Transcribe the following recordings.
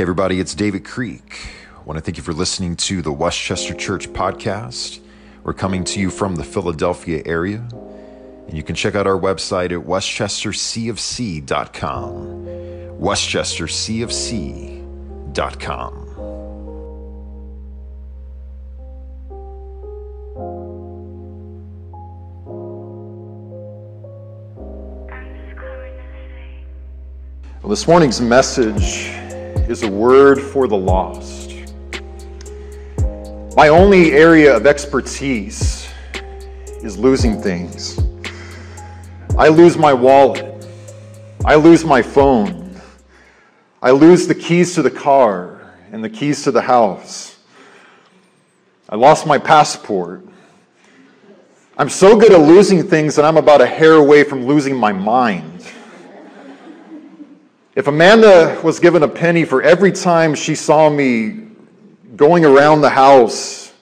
Hey, everybody, it's David Creek. I want to thank you for listening to the Westchester Church podcast. We're coming to you from the Philadelphia area, and you can check out our website at westchestercfc.com. westchestercfc.com. Well, this morning's message is a word for the lost. My only area of expertise is losing things. I lose my wallet. I lose my phone. I lose the keys to the car and the keys to the house. I lost my passport. I'm so good at losing things that I'm about a hair away from losing my mind. If Amanda was given a penny for every time she saw me going around the house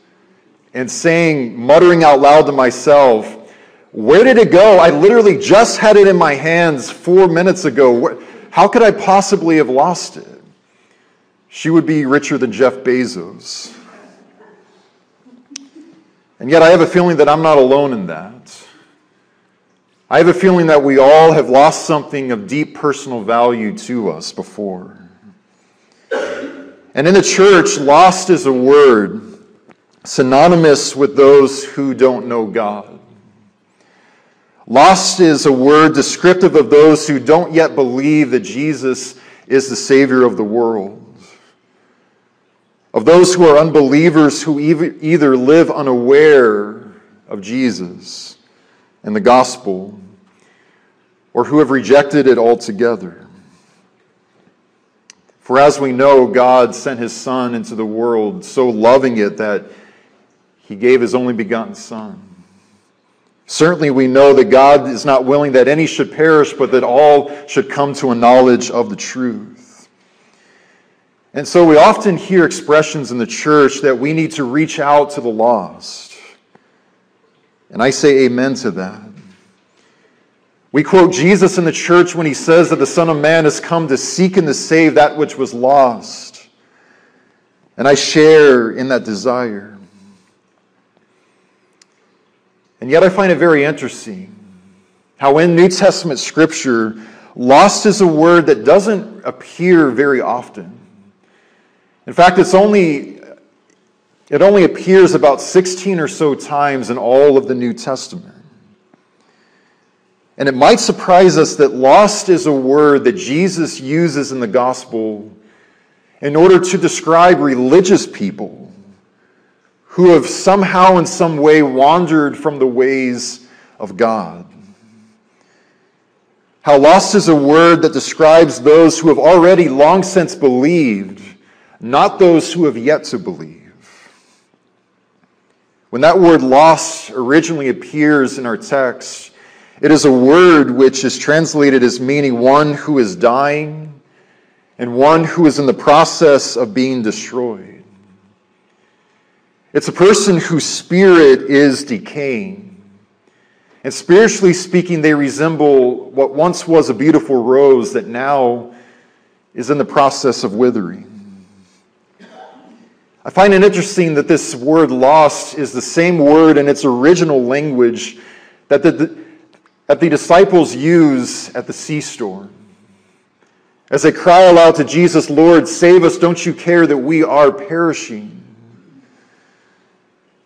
and saying, muttering out loud to myself, Where did it go? I literally just had it in my hands four minutes ago. How could I possibly have lost it? She would be richer than Jeff Bezos. And yet I have a feeling that I'm not alone in that. I have a feeling that we all have lost something of deep personal value to us before. And in the church, lost is a word synonymous with those who don't know God. Lost is a word descriptive of those who don't yet believe that Jesus is the Savior of the world. Of those who are unbelievers who either live unaware of Jesus and the gospel, or who have rejected it altogether. For as we know, God sent his Son into the world, so loving it that he gave his only begotten Son. Certainly, we know that God is not willing that any should perish, but that all should come to a knowledge of the truth. And so we often hear expressions in the church that we need to reach out to the lost. And I say amen to that. We quote Jesus in the church when he says that the Son of Man has come to seek and to save that which was lost. And I share in that desire. And yet I find it very interesting how in New Testament scripture, lost is a word that doesn't appear very often. In fact, it's only it only appears about 16 or so times in all of the New Testament. And it might surprise us that lost is a word that Jesus uses in the gospel in order to describe religious people who have somehow, in some way, wandered from the ways of God. How lost is a word that describes those who have already long since believed, not those who have yet to believe. When that word lost originally appears in our text, it is a word which is translated as meaning one who is dying and one who is in the process of being destroyed. It's a person whose spirit is decaying. And spiritually speaking, they resemble what once was a beautiful rose that now is in the process of withering. I find it interesting that this word lost is the same word in its original language that the, that the disciples use at the sea storm. As they cry aloud to Jesus, Lord, save us, don't you care that we are perishing?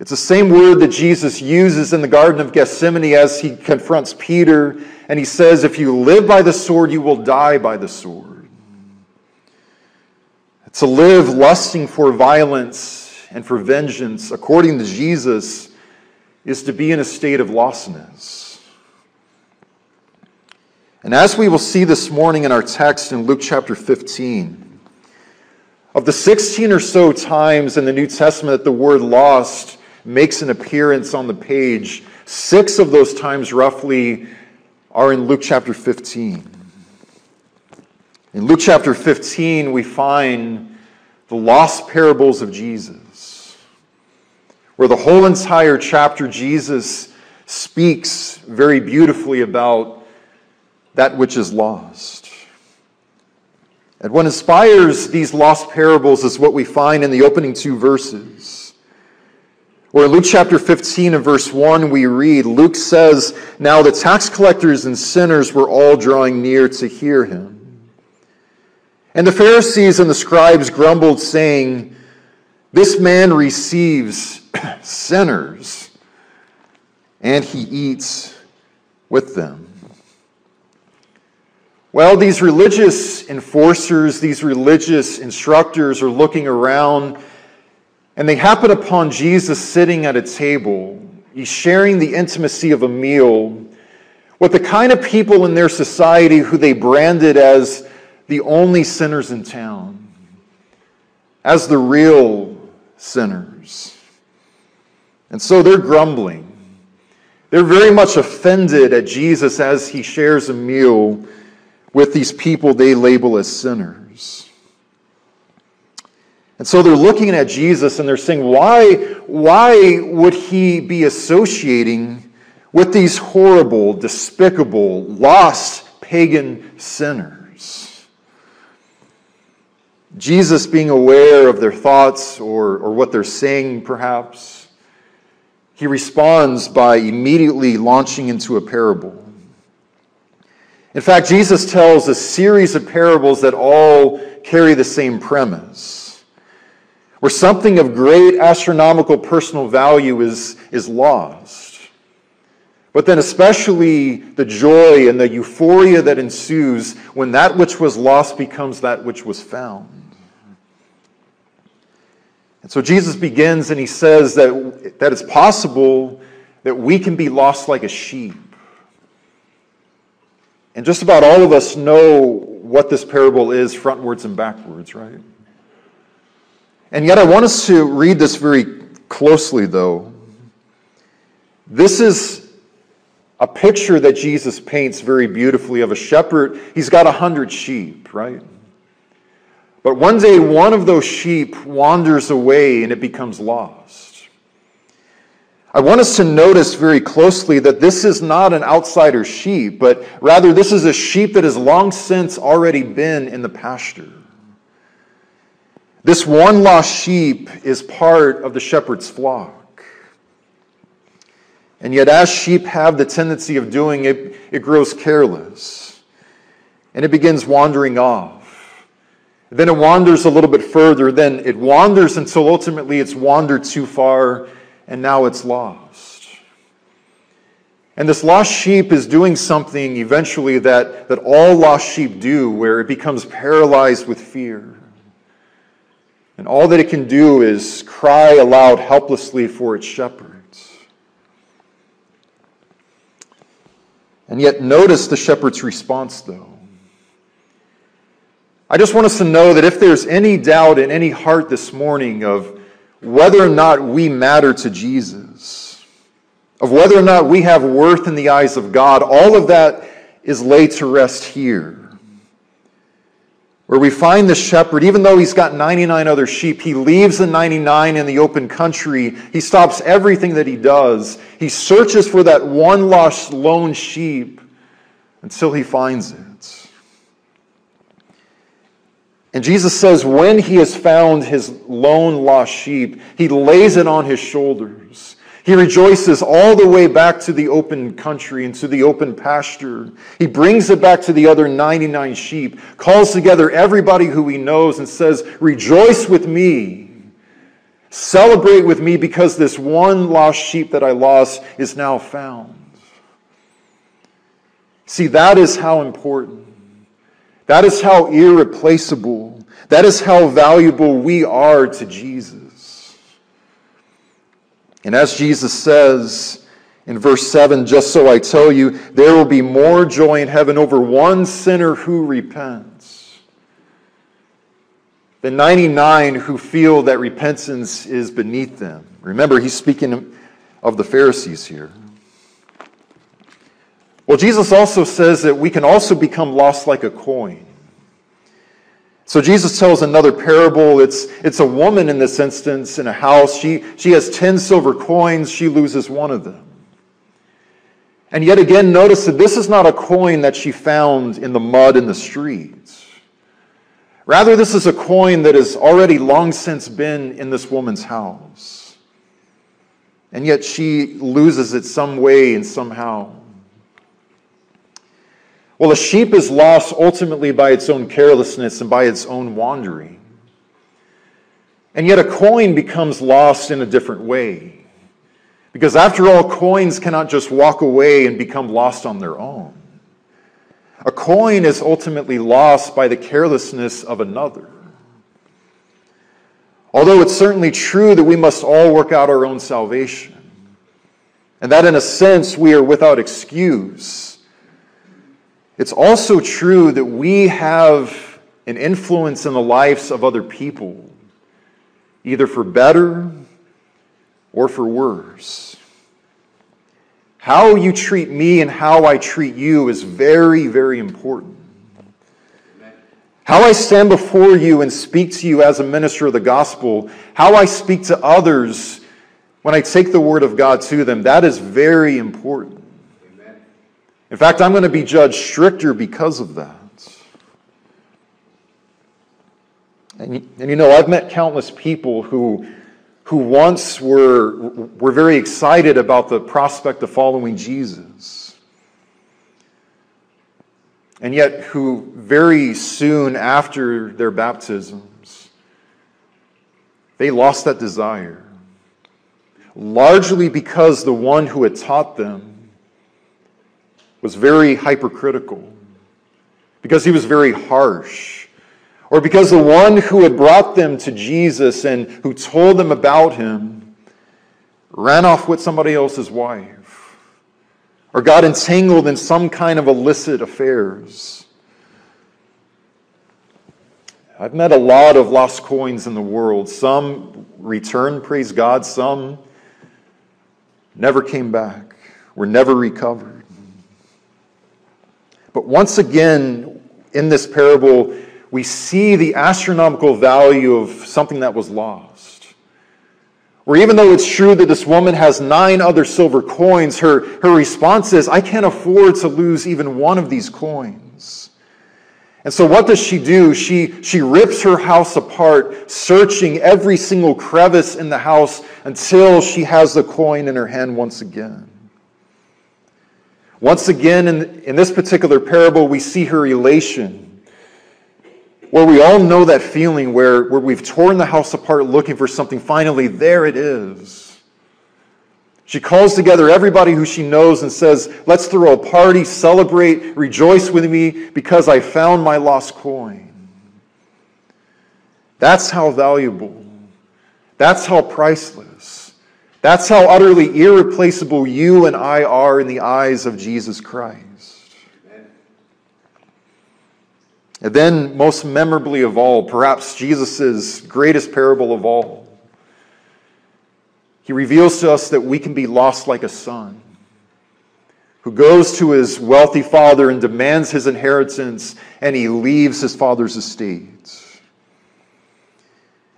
It's the same word that Jesus uses in the Garden of Gethsemane as he confronts Peter, and he says, If you live by the sword, you will die by the sword. To live lusting for violence and for vengeance, according to Jesus, is to be in a state of lostness. And as we will see this morning in our text in Luke chapter 15, of the 16 or so times in the New Testament that the word lost makes an appearance on the page, six of those times roughly are in Luke chapter 15. In Luke chapter 15, we find the lost parables of Jesus, where the whole entire chapter, Jesus speaks very beautifully about that which is lost. And what inspires these lost parables is what we find in the opening two verses. Where in Luke chapter 15 and verse 1, we read, Luke says, Now the tax collectors and sinners were all drawing near to hear him. And the Pharisees and the scribes grumbled, saying, This man receives sinners, and he eats with them. Well, these religious enforcers, these religious instructors are looking around and they happen upon Jesus sitting at a table. He's sharing the intimacy of a meal with the kind of people in their society who they branded as the only sinners in town, as the real sinners. And so they're grumbling. They're very much offended at Jesus as he shares a meal with these people they label as sinners. And so they're looking at Jesus and they're saying, why, why would he be associating with these horrible, despicable, lost pagan sinners? Jesus being aware of their thoughts or, or what they're saying, perhaps, he responds by immediately launching into a parable. In fact, Jesus tells a series of parables that all carry the same premise, where something of great astronomical personal value is, is lost. But then, especially the joy and the euphoria that ensues when that which was lost becomes that which was found. And so Jesus begins and he says that, that it's possible that we can be lost like a sheep. And just about all of us know what this parable is frontwards and backwards, right? And yet, I want us to read this very closely, though. This is a picture that Jesus paints very beautifully of a shepherd. He's got a hundred sheep, right? But one day, one of those sheep wanders away and it becomes lost. I want us to notice very closely that this is not an outsider sheep, but rather this is a sheep that has long since already been in the pasture. This one lost sheep is part of the shepherd's flock. And yet, as sheep have the tendency of doing, it, it grows careless and it begins wandering off. Then it wanders a little bit further, then it wanders until ultimately it's wandered too far and now it's lost. And this lost sheep is doing something eventually that, that all lost sheep do, where it becomes paralyzed with fear. And all that it can do is cry aloud helplessly for its shepherds. And yet, notice the shepherd's response, though. I just want us to know that if there's any doubt in any heart this morning of whether or not we matter to Jesus, of whether or not we have worth in the eyes of God, all of that is laid to rest here. Where we find the shepherd, even though he's got 99 other sheep, he leaves the 99 in the open country. He stops everything that he does. He searches for that one lost lone sheep until he finds it. And Jesus says, when he has found his lone lost sheep, he lays it on his shoulders. He rejoices all the way back to the open country and to the open pasture. He brings it back to the other 99 sheep, calls together everybody who he knows, and says, Rejoice with me. Celebrate with me because this one lost sheep that I lost is now found. See, that is how important that is how irreplaceable, that is how valuable we are to Jesus. And as Jesus says in verse 7, just so I tell you, there will be more joy in heaven over one sinner who repents than 99 who feel that repentance is beneath them. Remember, he's speaking of the Pharisees here. Well, Jesus also says that we can also become lost like a coin. So Jesus tells another parable. It's, it's a woman in this instance in a house. She, she has 10 silver coins. She loses one of them. And yet again, notice that this is not a coin that she found in the mud in the streets. Rather, this is a coin that has already long since been in this woman's house. And yet she loses it some way and somehow. Well, a sheep is lost ultimately by its own carelessness and by its own wandering. And yet a coin becomes lost in a different way. Because after all, coins cannot just walk away and become lost on their own. A coin is ultimately lost by the carelessness of another. Although it's certainly true that we must all work out our own salvation, and that in a sense we are without excuse, it's also true that we have an influence in the lives of other people, either for better or for worse. How you treat me and how I treat you is very, very important. How I stand before you and speak to you as a minister of the gospel, how I speak to others when I take the word of God to them, that is very important. In fact, I'm going to be judged stricter because of that. And, and you know, I've met countless people who who once were, were very excited about the prospect of following Jesus, and yet who very soon after their baptisms, they lost that desire. Largely because the one who had taught them was very hypercritical, because he was very harsh or because the one who had brought them to Jesus and who told them about him ran off with somebody else's wife, or got entangled in some kind of illicit affairs. I've met a lot of lost coins in the world. Some returned, praise God, some never came back, were never recovered. But once again, in this parable, we see the astronomical value of something that was lost. Where even though it's true that this woman has nine other silver coins, her, her response is, I can't afford to lose even one of these coins. And so what does she do? She, she rips her house apart, searching every single crevice in the house until she has the coin in her hand once again. Once again, in, in this particular parable, we see her elation where we all know that feeling where, where we've torn the house apart looking for something. Finally, there it is. She calls together everybody who she knows and says, Let's throw a party, celebrate, rejoice with me because I found my lost coin. That's how valuable, that's how priceless, that's how utterly irreplaceable you and I are in the eyes of Jesus Christ. And then, most memorably of all, perhaps Jesus' greatest parable of all, he reveals to us that we can be lost like a son who goes to his wealthy father and demands his inheritance, and he leaves his father's estate.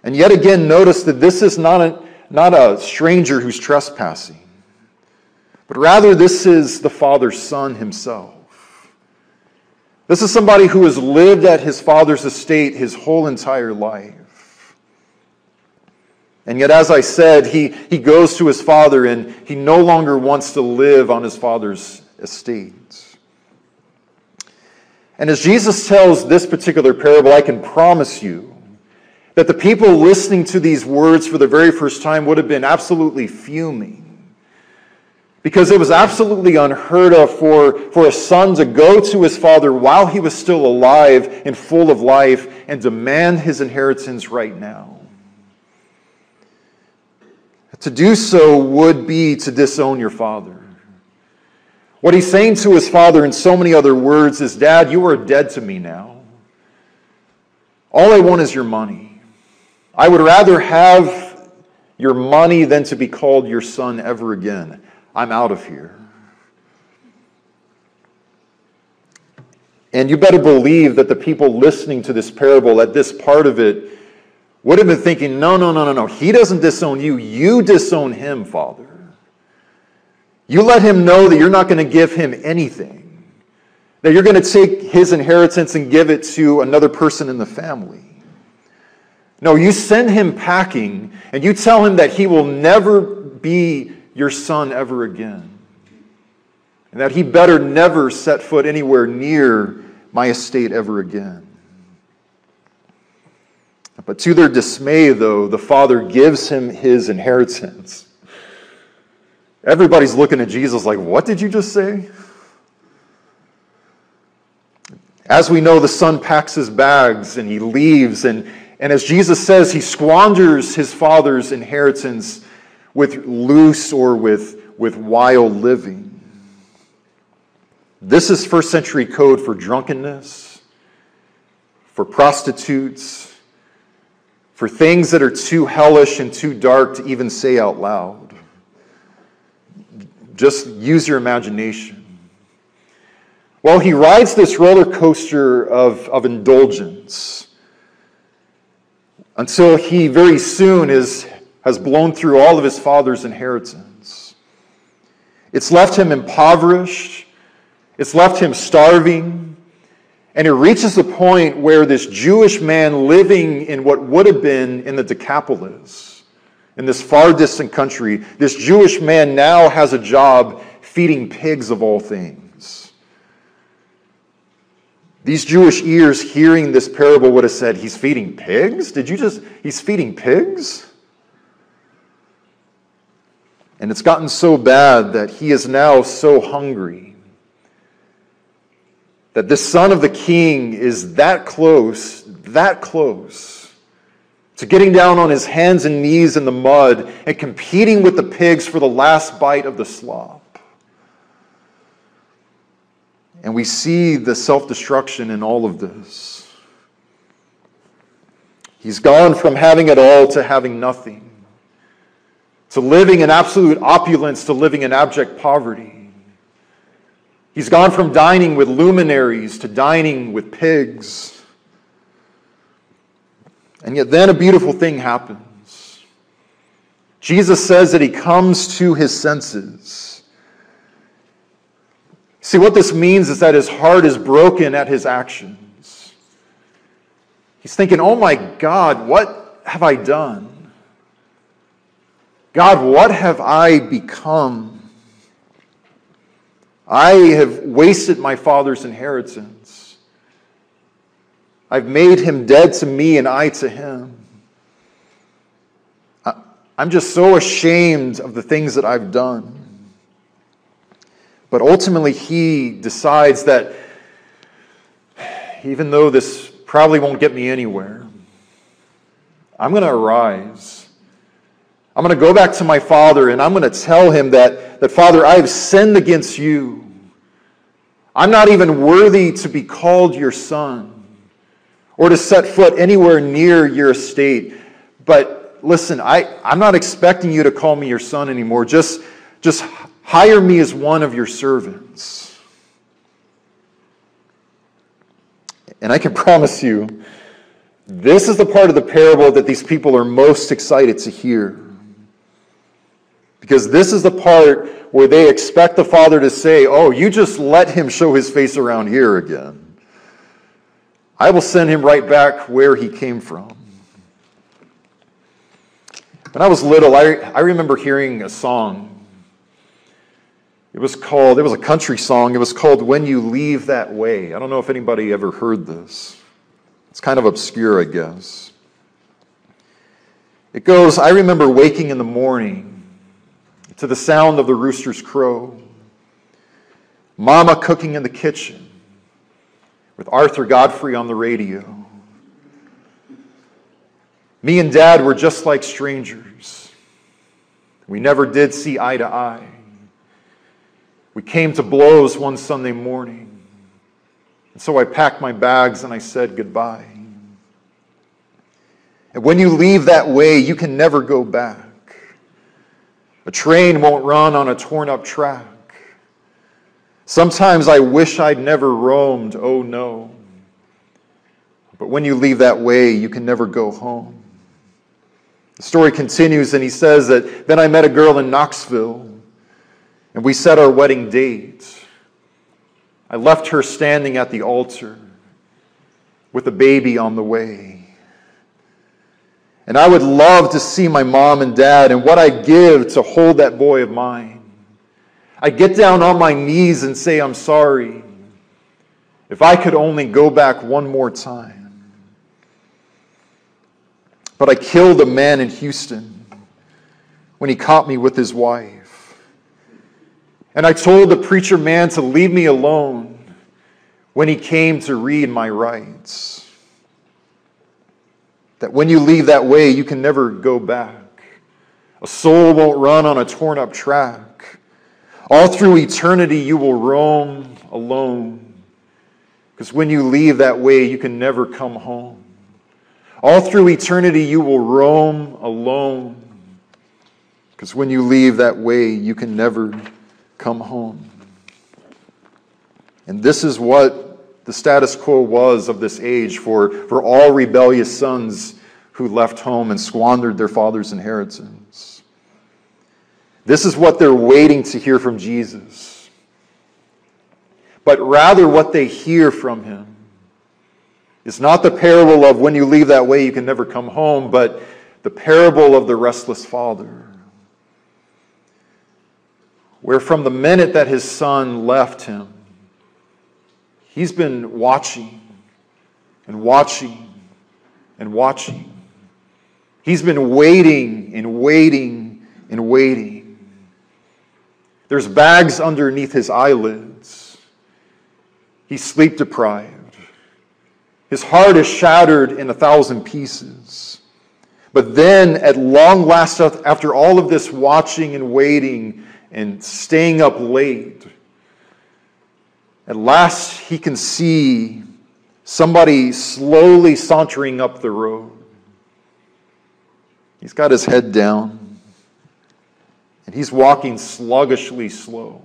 And yet again, notice that this is not a, not a stranger who's trespassing, but rather this is the father's son himself. This is somebody who has lived at his father's estate his whole entire life. And yet, as I said, he, he goes to his father and he no longer wants to live on his father's estate. And as Jesus tells this particular parable, I can promise you that the people listening to these words for the very first time would have been absolutely fuming because it was absolutely unheard of for, for a son to go to his father while he was still alive and full of life and demand his inheritance right now. To do so would be to disown your father. What he's saying to his father in so many other words is Dad, you are dead to me now. All I want is your money. I would rather have your money than to be called your son ever again. I'm out of here. And you better believe that the people listening to this parable at this part of it would have been thinking, no, no, no, no, no. He doesn't disown you. You disown him, Father. You let him know that you're not going to give him anything. that you're going to take his inheritance and give it to another person in the family. No, you send him packing and you tell him that he will never be your son ever again. And that he better never set foot anywhere near my estate ever again. But to their dismay, though, the father gives him his inheritance. Everybody's looking at Jesus like, What did you just say? As we know, the son packs his bags and he leaves. And, and as Jesus says, he squanders his father's inheritance with loose or with, with wild living. This is first century code for drunkenness, for prostitutes, for things that are too hellish and too dark to even say out loud. Just use your imagination. Well, he rides this roller coaster of, of indulgence until he very soon is, has blown through all of his father's inheritance. It's left him impoverished, it's left him starving, and it reaches the point where this Jewish man living in what would have been in the Decapolis, in this far distant country, this Jewish man now has a job feeding pigs of all things. These Jewish ears hearing this parable would have said, He's feeding pigs? Did you just, He's feeding pigs? And it's gotten so bad that he is now so hungry that this son of the king is that close, that close to getting down on his hands and knees in the mud and competing with the pigs for the last bite of the slop. And we see the self destruction in all of this. He's gone from having it all to having nothing, to living in absolute opulence to living in abject poverty. He's gone from dining with luminaries to dining with pigs. And yet, then a beautiful thing happens. Jesus says that he comes to his senses. See, what this means is that his heart is broken at his actions. He's thinking, oh my God, what have I done? God, what have I become? I have wasted my father's inheritance. I've made him dead to me and I to him. I'm just so ashamed of the things that I've done. But ultimately, he decides that even though this probably won't get me anywhere, I'm going to arise. I'm going to go back to my father and I'm going to tell him that, that Father, I have sinned against you. I'm not even worthy to be called your son or to set foot anywhere near your estate. But listen, I, I'm not expecting you to call me your son anymore. Just, just Hire me as one of your servants. And I can promise you, this is the part of the parable that these people are most excited to hear. Because this is the part where they expect the father to say, Oh, you just let him show his face around here again. I will send him right back where he came from. When I was little, I, I remember hearing a song it was called, it was a country song. It was called When You Leave That Way. I don't know if anybody ever heard this. It's kind of obscure, I guess. It goes, I remember waking in the morning to the sound of the rooster's crow, Mama cooking in the kitchen with Arthur Godfrey on the radio. Me and Dad were just like strangers. We never did see eye to eye. We came to blows one Sunday morning. And so I packed my bags and I said goodbye. And when you leave that way, you can never go back. A train won't run on a torn up track. Sometimes I wish I'd never roamed, oh no. But when you leave that way, you can never go home. The story continues, and he says that then I met a girl in Knoxville and we set our wedding date. I left her standing at the altar with a baby on the way. And I would love to see my mom and dad and what I give to hold that boy of mine. I get down on my knees and say, I'm sorry. If I could only go back one more time. But I killed a man in Houston when he caught me with his wife. And I told the preacher man to leave me alone when he came to read my rights. That when you leave that way, you can never go back. A soul won't run on a torn up track. All through eternity, you will roam alone. Because when you leave that way, you can never come home. All through eternity, you will roam alone. Because when you leave that way, you can never come home. And this is what the status quo was of this age for, for all rebellious sons who left home and squandered their father's inheritance. This is what they're waiting to hear from Jesus. But rather, what they hear from him is not the parable of when you leave that way, you can never come home, but the parable of the restless father where from the minute that his son left him, he's been watching and watching and watching. He's been waiting and waiting and waiting. There's bags underneath his eyelids. He's sleep deprived. His heart is shattered in a thousand pieces. But then, at long last, after all of this watching and waiting, and staying up late. At last, he can see somebody slowly sauntering up the road. He's got his head down, and he's walking sluggishly slow.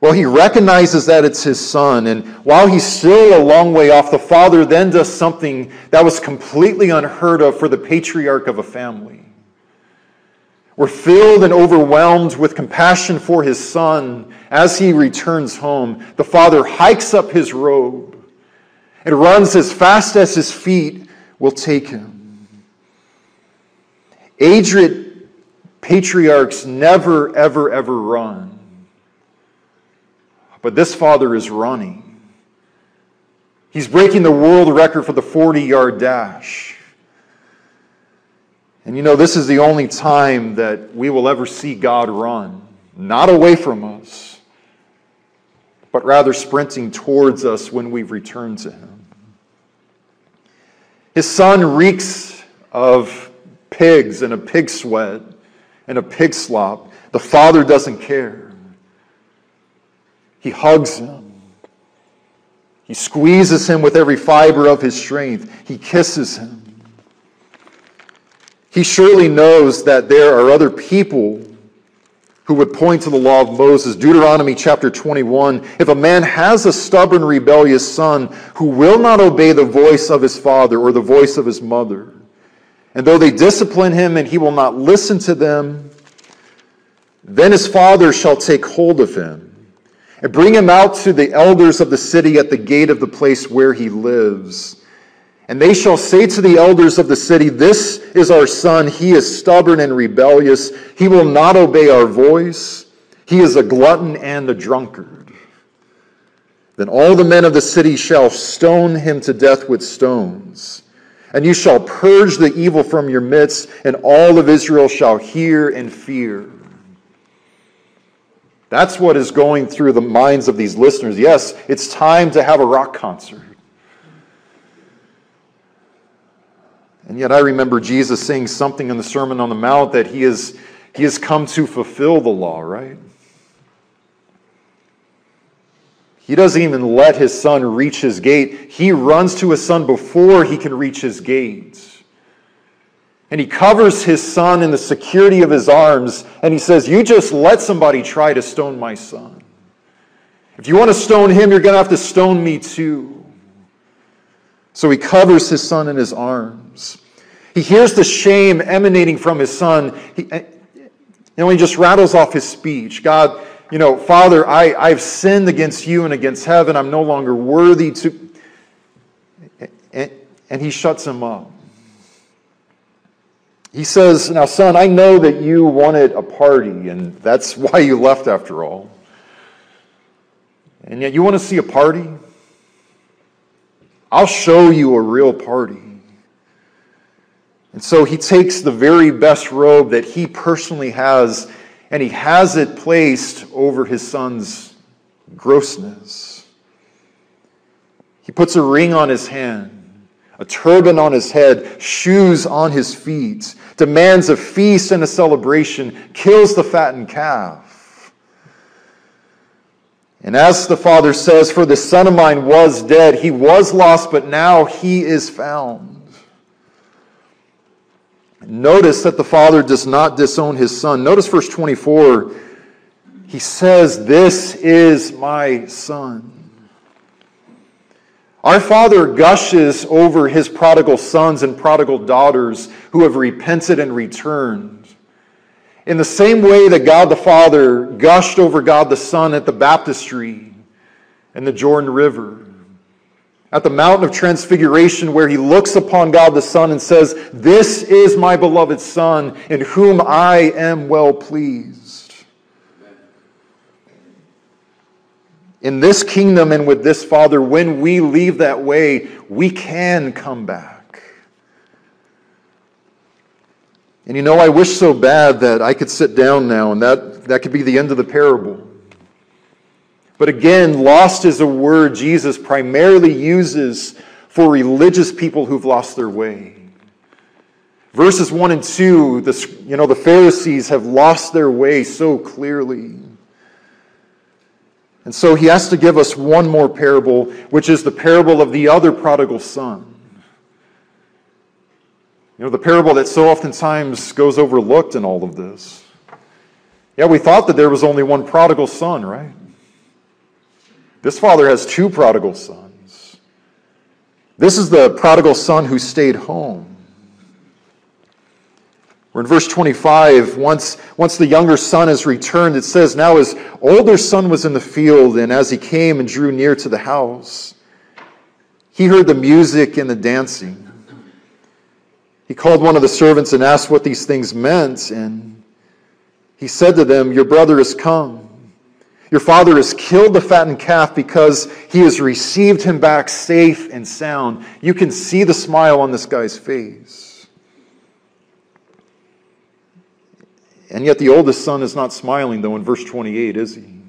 Well, he recognizes that it's his son, and while he's still a long way off, the father then does something that was completely unheard of for the patriarch of a family. We're filled and overwhelmed with compassion for his son as he returns home. The father hikes up his robe and runs as fast as his feet will take him. Aged patriarchs never, ever, ever run. But this father is running. He's breaking the world record for the 40 yard dash. And you know, this is the only time that we will ever see God run, not away from us, but rather sprinting towards us when we return to Him. His son reeks of pigs and a pig sweat and a pig slop. The father doesn't care. He hugs him. He squeezes him with every fiber of his strength. He kisses him. He surely knows that there are other people who would point to the law of Moses. Deuteronomy chapter 21 If a man has a stubborn, rebellious son who will not obey the voice of his father or the voice of his mother, and though they discipline him and he will not listen to them, then his father shall take hold of him and bring him out to the elders of the city at the gate of the place where he lives and they shall say to the elders of the city, This is our son. He is stubborn and rebellious. He will not obey our voice. He is a glutton and a drunkard. Then all the men of the city shall stone him to death with stones. And you shall purge the evil from your midst, and all of Israel shall hear and fear. That's what is going through the minds of these listeners. Yes, it's time to have a rock concert. And yet I remember Jesus saying something in the Sermon on the Mount that he is he has come to fulfill the law, right? He doesn't even let his son reach his gate. He runs to his son before he can reach his gate. And he covers his son in the security of his arms, and he says, You just let somebody try to stone my son. If you want to stone him, you're going to have to stone me too. So he covers his son in his arms. He hears the shame emanating from his son. He, eh, you know, he just rattles off his speech. God, you know, Father, I, I've sinned against you and against heaven. I'm no longer worthy to. And, and he shuts him up. He says, Now, son, I know that you wanted a party, and that's why you left after all. And yet, you want to see a party? I'll show you a real party. And so he takes the very best robe that he personally has and he has it placed over his son's grossness. He puts a ring on his hand, a turban on his head, shoes on his feet, demands a feast and a celebration, kills the fattened calf. And as the father says, For the son of mine was dead, he was lost, but now he is found. Notice that the Father does not disown his Son. Notice verse 24. He says, This is my Son. Our Father gushes over his prodigal sons and prodigal daughters who have repented and returned. In the same way that God the Father gushed over God the Son at the baptistry and the Jordan River at the mountain of transfiguration where he looks upon God the Son and says, This is my beloved Son in whom I am well pleased. In this kingdom and with this Father, when we leave that way, we can come back. And you know, I wish so bad that I could sit down now and that, that could be the end of the parable. But again, lost is a word Jesus primarily uses for religious people who've lost their way. Verses 1 and 2, the, you know, the Pharisees have lost their way so clearly. And so he has to give us one more parable, which is the parable of the other prodigal son. You know, the parable that so oftentimes goes overlooked in all of this. Yeah, we thought that there was only one prodigal son, right? This father has two prodigal sons. This is the prodigal son who stayed home. We're in verse 25. Once, once the younger son has returned, it says, Now his older son was in the field, and as he came and drew near to the house, he heard the music and the dancing. He called one of the servants and asked what these things meant, and he said to them, Your brother has come your father has killed the fattened calf because he has received him back safe and sound. You can see the smile on this guy's face. And yet, the oldest son is not smiling, though, in verse 28, is he?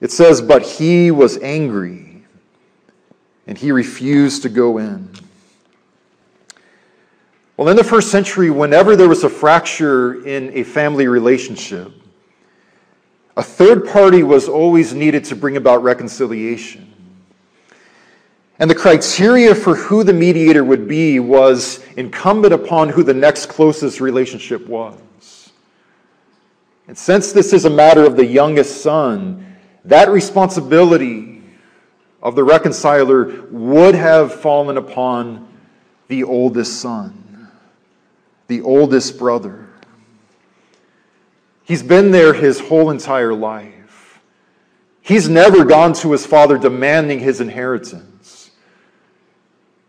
It says, But he was angry, and he refused to go in. Well, in the first century, whenever there was a fracture in a family relationship, a third party was always needed to bring about reconciliation. And the criteria for who the mediator would be was incumbent upon who the next closest relationship was. And since this is a matter of the youngest son, that responsibility of the reconciler would have fallen upon the oldest son, the oldest brother. He's been there his whole entire life. He's never gone to his father demanding his inheritance.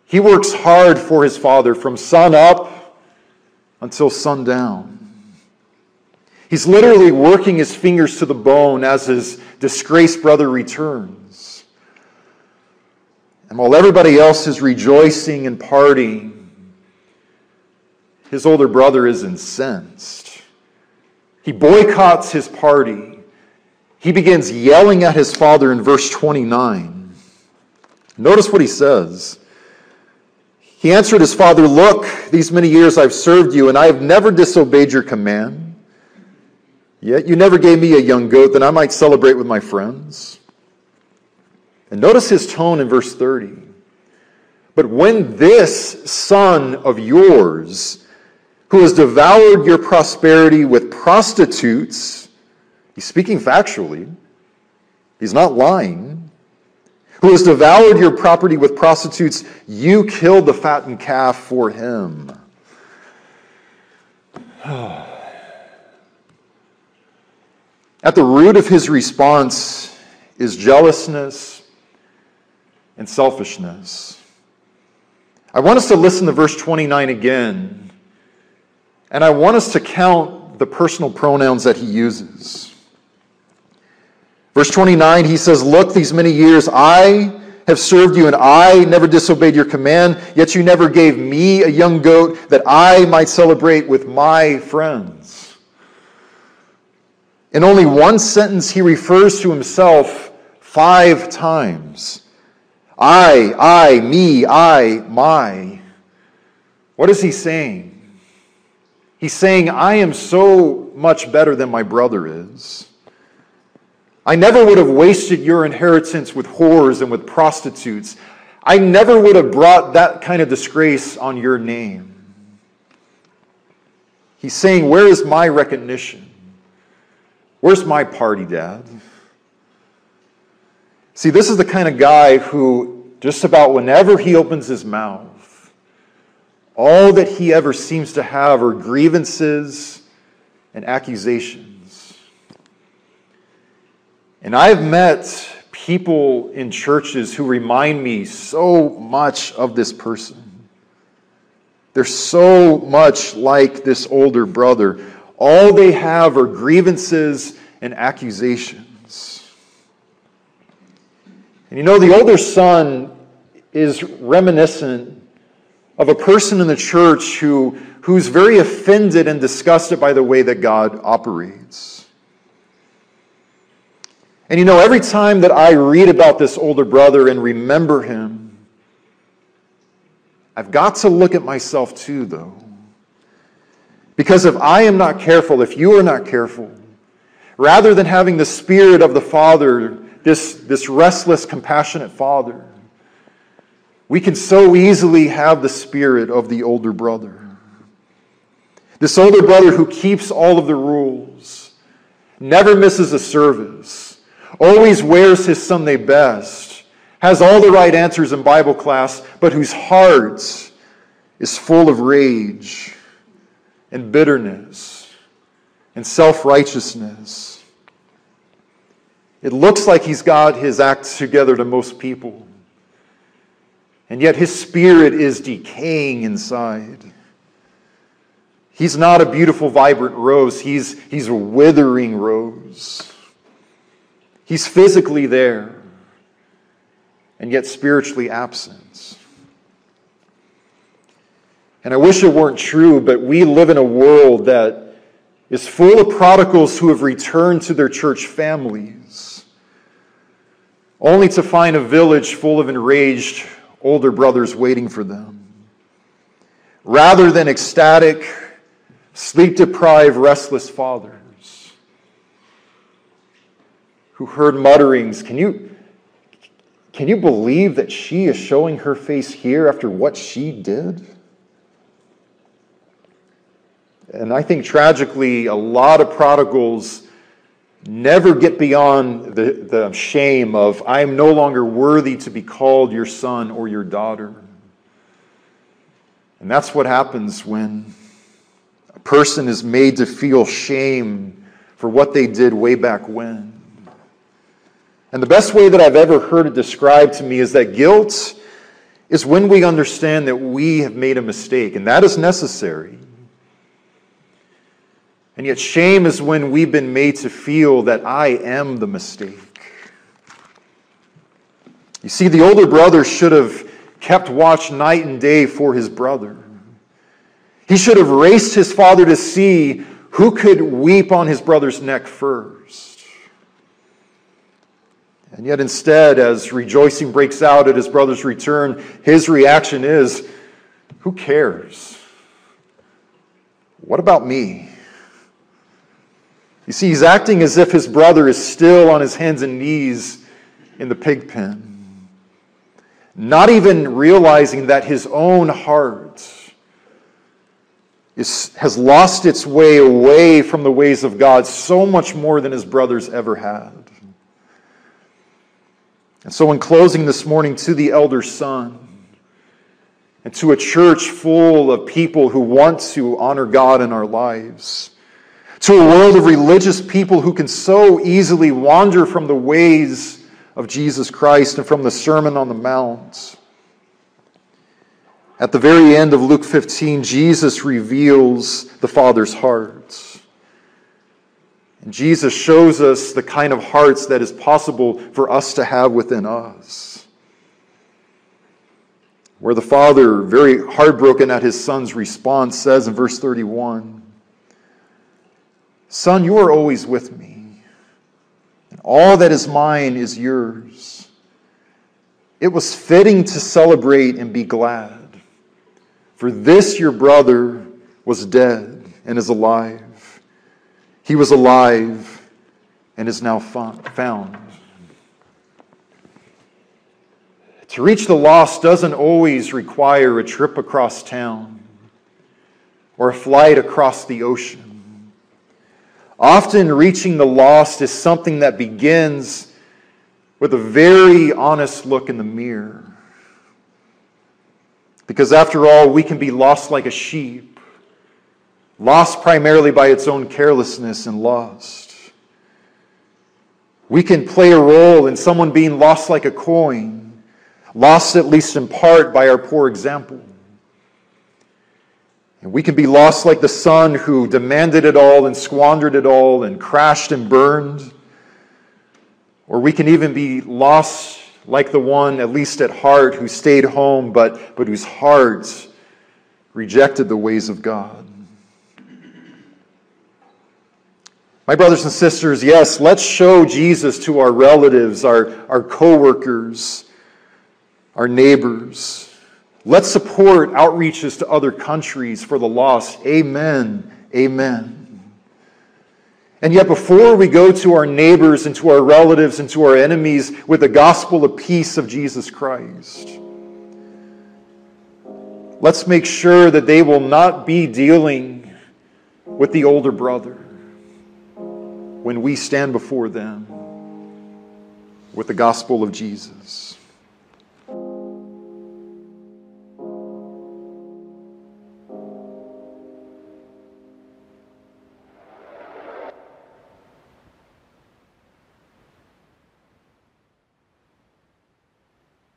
He works hard for his father from sun up until sundown. He's literally working his fingers to the bone as his disgraced brother returns. And while everybody else is rejoicing and partying, his older brother is incensed. He boycotts his party. He begins yelling at his father in verse 29. Notice what he says. He answered his father, Look, these many years I've served you, and I have never disobeyed your command. Yet you never gave me a young goat that I might celebrate with my friends. And notice his tone in verse 30. But when this son of yours, who has devoured your prosperity with prostitutes. He's speaking factually, he's not lying. Who has devoured your property with prostitutes, you killed the fattened calf for him. At the root of his response is jealousness and selfishness. I want us to listen to verse 29 again, and I want us to count the personal pronouns that he uses. Verse 29, he says, Look, these many years I have served you, and I never disobeyed your command, yet you never gave me a young goat that I might celebrate with my friends. In only one sentence, he refers to himself five times I, I, me, I, my. What is he saying? He's saying, I am so much better than my brother is. I never would have wasted your inheritance with whores and with prostitutes. I never would have brought that kind of disgrace on your name. He's saying, Where is my recognition? Where's my party, Dad? See, this is the kind of guy who, just about whenever he opens his mouth, all that he ever seems to have are grievances and accusations. And I've met people in churches who remind me so much of this person. They're so much like this older brother. All they have are grievances and accusations. And you know, the older son is reminiscent of a person in the church who, who's very offended and disgusted by the way that God operates. And you know, every time that I read about this older brother and remember him, I've got to look at myself too, though. Because if I am not careful, if you are not careful, rather than having the spirit of the Father, this, this restless, compassionate Father, we can so easily have the spirit of the older brother. This older brother who keeps all of the rules, never misses a service always wears his Sunday best, has all the right answers in Bible class, but whose heart is full of rage and bitterness and self righteousness. It looks like he's got his act together to most people. And yet his spirit is decaying inside. He's not a beautiful, vibrant rose. He's, he's a withering rose. He's physically there and yet spiritually absent. And I wish it weren't true, but we live in a world that is full of prodigals who have returned to their church families, only to find a village full of enraged older brothers waiting for them. Rather than ecstatic, sleep deprived, restless fathers who heard mutterings. Can you, can you believe that she is showing her face here after what she did? And I think tragically, a lot of prodigals never get beyond the, the shame of, I am no longer worthy to be called your son or your daughter. And that's what happens when a person is made to feel shame for what they did way back when. And the best way that I've ever heard it described to me is that guilt is when we understand that we have made a mistake, and that is necessary. And yet, shame is when we've been made to feel that I am the mistake. You see, the older brother should have kept watch night and day for his brother. He should have raced his father to see who could weep on his brother's neck first. And yet, instead, as rejoicing breaks out at his brother's return, his reaction is, Who cares? What about me? You see, he's acting as if his brother is still on his hands and knees in the pig pen, not even realizing that his own heart is, has lost its way away from the ways of God so much more than his brothers ever had. And so, in closing this morning, to the elder son, and to a church full of people who want to honor God in our lives, to a world of religious people who can so easily wander from the ways of Jesus Christ and from the Sermon on the Mount. At the very end of Luke 15, Jesus reveals the Father's heart. And Jesus shows us the kind of hearts that is possible for us to have within us. Where the Father, very heartbroken at his Son's response, says in verse 31 Son, you are always with me, and all that is mine is yours. It was fitting to celebrate and be glad, for this your brother was dead and is alive. He was alive and is now found. To reach the lost doesn't always require a trip across town or a flight across the ocean. Often, reaching the lost is something that begins with a very honest look in the mirror. Because, after all, we can be lost like a sheep, lost primarily by its own carelessness and lust. We can play a role in someone being lost like a coin lost at least in part by our poor example. And we can be lost like the son who demanded it all and squandered it all and crashed and burned. Or we can even be lost like the one, at least at heart, who stayed home but, but whose heart rejected the ways of God. My brothers and sisters, yes, let's show Jesus to our relatives, our, our coworkers, our neighbors. Let's support outreaches to other countries for the lost. Amen. Amen. And yet, before we go to our neighbors and to our relatives and to our enemies with the gospel of peace of Jesus Christ, let's make sure that they will not be dealing with the older brother when we stand before them with the gospel of Jesus.